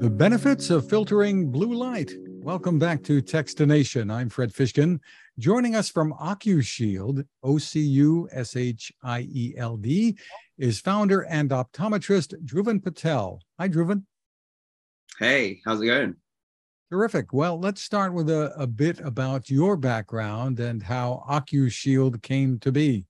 The benefits of filtering blue light. Welcome back to Techstination. I'm Fred Fishkin. Joining us from OcuShield, O C U S H I E L D, is founder and optometrist Dhruvan Patel. Hi, Dhruvan. Hey, how's it going? Terrific. Well, let's start with a, a bit about your background and how OcuShield came to be.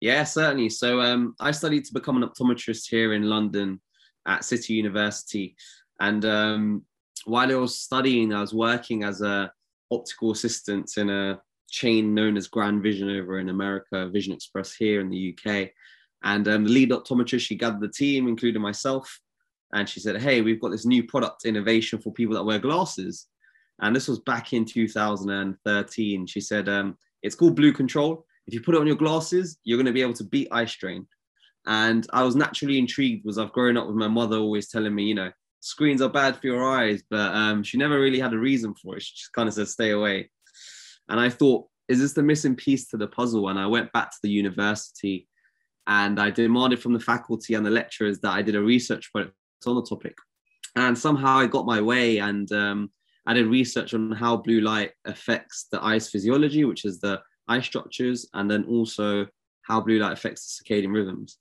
Yeah, certainly. So um, I studied to become an optometrist here in London at City University. And um, while I was studying, I was working as a optical assistant in a chain known as Grand Vision over in America, Vision Express here in the UK. And um, the lead optometrist, she gathered the team, including myself, and she said, "Hey, we've got this new product innovation for people that wear glasses." And this was back in 2013. She said, um, "It's called Blue Control. If you put it on your glasses, you're going to be able to beat eye strain." And I was naturally intrigued, was I've grown up with my mother always telling me, you know, screens are bad for your eyes, but um, she never really had a reason for it. She just kind of said, stay away. And I thought, is this the missing piece to the puzzle? And I went back to the university and I demanded from the faculty and the lecturers that I did a research project on the topic. And somehow I got my way and um, I did research on how blue light affects the eye's physiology, which is the eye structures, and then also how blue light affects the circadian rhythms.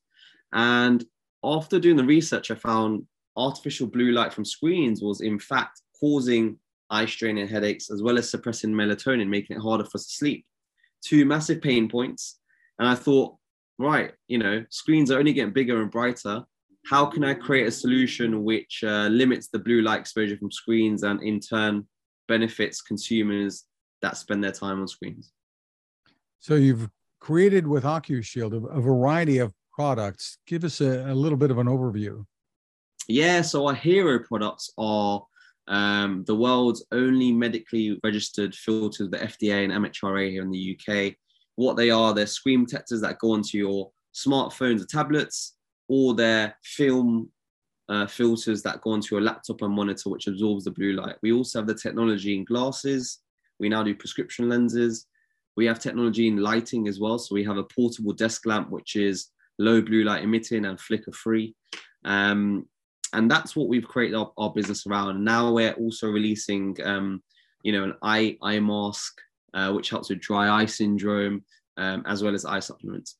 And after doing the research, I found artificial blue light from screens was in fact causing eye strain and headaches, as well as suppressing melatonin, making it harder for us to sleep. Two massive pain points. And I thought, right, you know, screens are only getting bigger and brighter. How can I create a solution which uh, limits the blue light exposure from screens and in turn benefits consumers that spend their time on screens? So you've created with OcuShield a, a variety of products. Give us a, a little bit of an overview. Yeah, so our hero products are um, the world's only medically registered filters, the FDA and MHRA here in the UK. What they are, they're screen protectors that go onto your smartphones or tablets, or they're film uh, filters that go onto your laptop and monitor, which absorbs the blue light. We also have the technology in glasses. We now do prescription lenses. We have technology in lighting as well. So we have a portable desk lamp, which is low blue light emitting and flicker free. Um, and that's what we've created our, our, business around. Now we're also releasing, um, you know, an eye eye mask, uh, which helps with dry eye syndrome, um, as well as eye supplements.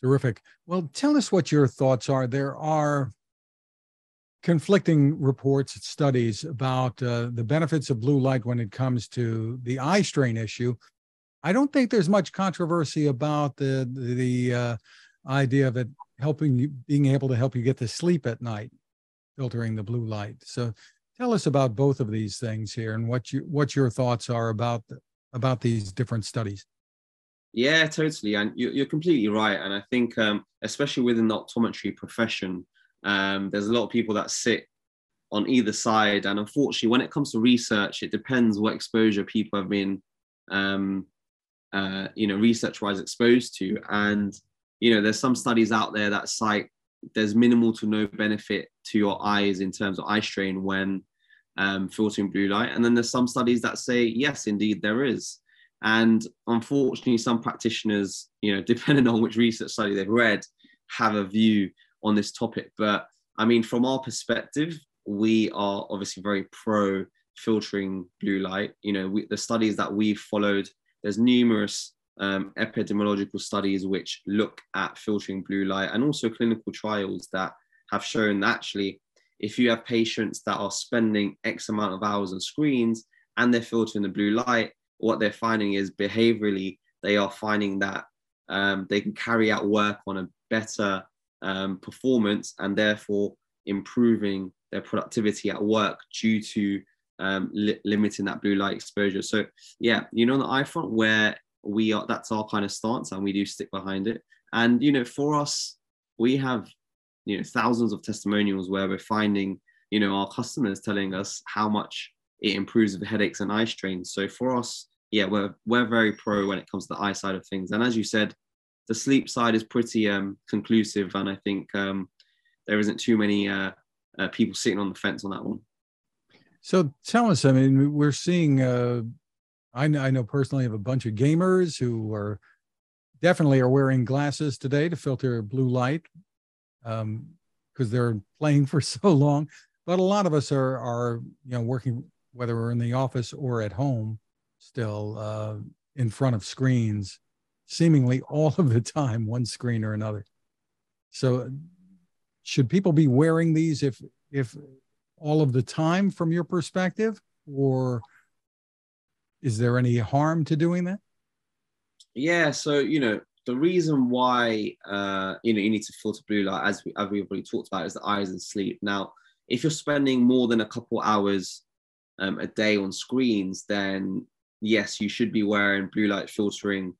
Terrific. Well, tell us what your thoughts are. There are conflicting reports, and studies about uh, the benefits of blue light when it comes to the eye strain issue. I don't think there's much controversy about the the uh, idea of it helping you being able to help you get to sleep at night filtering the blue light. So tell us about both of these things here and what you what your thoughts are about about these different studies. Yeah totally. And you're completely right. And i think um, especially within the optometry profession um, there's a lot of people that sit on either side. And unfortunately when it comes to research it depends what exposure people have been um, uh, you know research wise exposed to. And you know, there's some studies out there that cite there's minimal to no benefit to your eyes in terms of eye strain when um, filtering blue light. And then there's some studies that say, yes, indeed, there is. And unfortunately, some practitioners, you know, depending on which research study they've read, have a view on this topic. But I mean, from our perspective, we are obviously very pro filtering blue light. You know, we, the studies that we've followed, there's numerous um, epidemiological studies which look at filtering blue light and also clinical trials that have shown that actually if you have patients that are spending X amount of hours on screens and they're filtering the blue light, what they're finding is behaviorally, they are finding that um, they can carry out work on a better um, performance and therefore improving their productivity at work due to um, li- limiting that blue light exposure. So, yeah, you know, on the front, where we are that's our kind of stance and we do stick behind it. And you know for us we have you know thousands of testimonials where we're finding you know our customers telling us how much it improves with headaches and eye strains so for us yeah we're we're very pro when it comes to the eye side of things. And as you said the sleep side is pretty um conclusive. And i think um there isn't too many uh, uh people sitting on the fence on that one. So tell us i mean we're seeing uh I know, I know personally of a bunch of gamers who are definitely are wearing glasses today to filter blue light because um, they're playing for so long. but a lot of us are are you know working whether we're in the office or at home still uh, in front of screens seemingly all of the time one screen or another so should people be wearing these if if all of the time from your perspective or is there any harm to doing that? Yeah so you know the reason why uh, you know you need to filter blue light as, we, as we've already talked about is the eyes and sleep. Now if you're spending more than a couple hours um, a day on screens then yes you should be wearing blue light filtering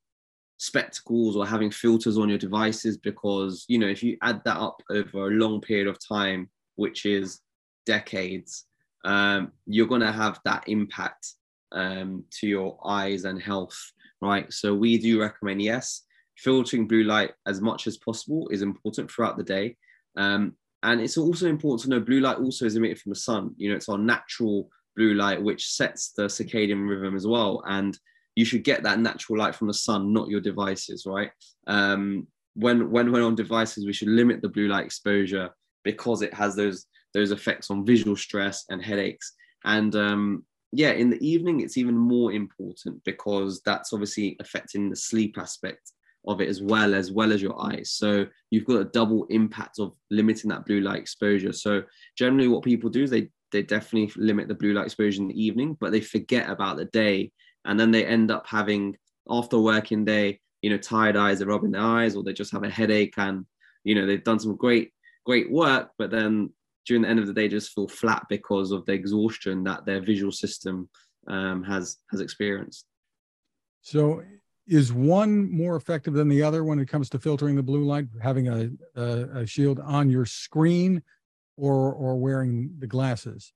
spectacles or having filters on your devices because you know if you add that up over a long period of time which is decades um, you're going to have that impact um, to your eyes and health right so we do recommend yes filtering blue light as much as possible is important throughout the day um, and it's also important to know blue light also is emitted from the sun you know it's our natural blue light which sets the circadian rhythm as well and you should get that natural light from the sun, not your devices, right? Um, when when we're on devices, we should limit the blue light exposure because it has those those effects on visual stress and headaches. And um, yeah, in the evening, it's even more important because that's obviously affecting the sleep aspect of it as well as well as your mm. eyes. So you've got a double impact of limiting that blue light exposure. So generally, what people do is they they definitely limit the blue light exposure in the evening, but they forget about the day and then they end up having after working day you know tired eyes are rubbing their eyes or they just have a headache and you know they've done some great great work but then during the end of the day just feel flat because of the exhaustion that their visual system um, has has experienced so is one more effective than the other when it comes to filtering the blue light having a, a, a shield on your screen or or wearing the glasses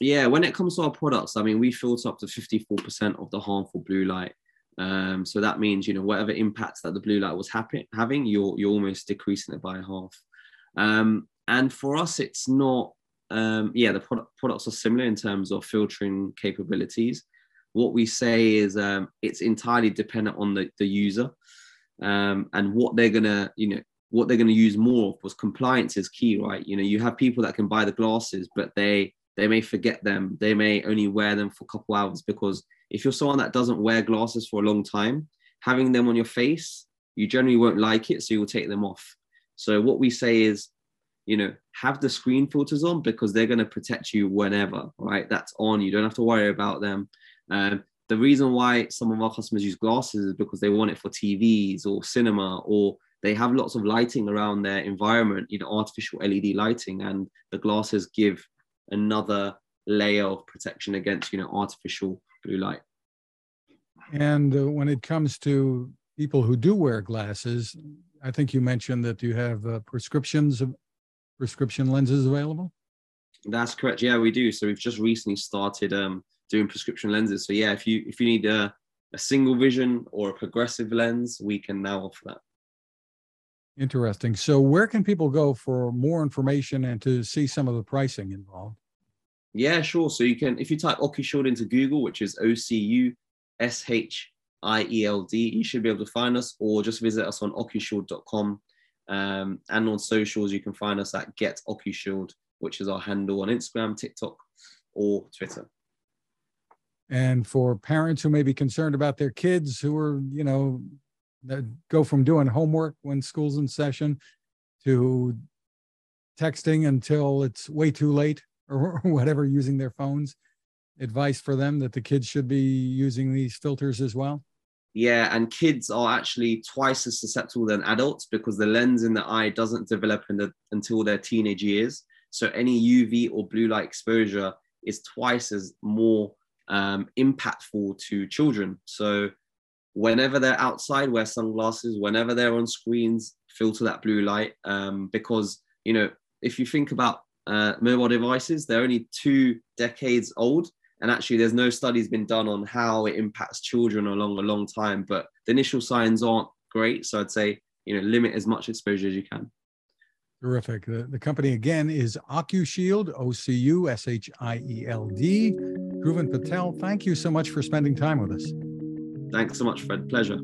yeah, when it comes to our products, I mean, we filter up to 54% of the harmful blue light. Um, so that means, you know, whatever impacts that the blue light was happy, having, you're, you're almost decreasing it by half. Um, and for us, it's not, um, yeah, the product, products are similar in terms of filtering capabilities. What we say is um, it's entirely dependent on the, the user um, and what they're to, you know, what they're to use more of was compliance is key, right? You know, you have people that can buy the glasses, but they, they may forget them. They may only wear them for a couple hours because if you're someone that doesn't wear glasses for a long time, having them on your face, you generally won't like it, so you will take them off. So what we say is, you know, have the screen filters on because they're going to protect you whenever, right? That's on. You don't have to worry about them. Um, the reason why some of our customers use glasses is because they want it for TVs or cinema or they have lots of lighting around their environment, you know, artificial LED lighting, and the glasses give another layer of protection against you know artificial blue light and uh, when it comes to people who do wear glasses i think you mentioned that you have uh, prescriptions prescription lenses available that's correct yeah we do so we've just recently started um, doing prescription lenses so yeah if you if you need a, a single vision or a progressive lens we can now offer that Interesting. So, where can people go for more information and to see some of the pricing involved? Yeah, sure. So you can, if you type OcuShield into Google, which is O C U S H I E L D, you should be able to find us, or just visit us on OcuShield.com. Um, and on socials, you can find us at Get OcuShield, which is our handle on Instagram, TikTok, or Twitter. And for parents who may be concerned about their kids who are, you know, that go from doing homework when school's in session to texting until it's way too late or whatever using their phones advice for them that the kids should be using these filters as well yeah and kids are actually twice as susceptible than adults because the lens in the eye doesn't develop the, until their teenage years so any uv or blue light exposure is twice as more um, impactful to children so whenever they're outside, wear sunglasses. Whenever they're on screens, filter that blue light. Um, because you know, if you think about uh, mobile devices, they're only two decades old, and actually, there's no studies been done on how it impacts children along a long time. But the initial signs aren't great, so I'd say you know limit as much exposure as you can. Terrific. The, the company again is OcuShield, O C U S H I E L D. Dhruvan Patel, thank you so much for spending time with us. Thanks so much, Fred. Pleasure.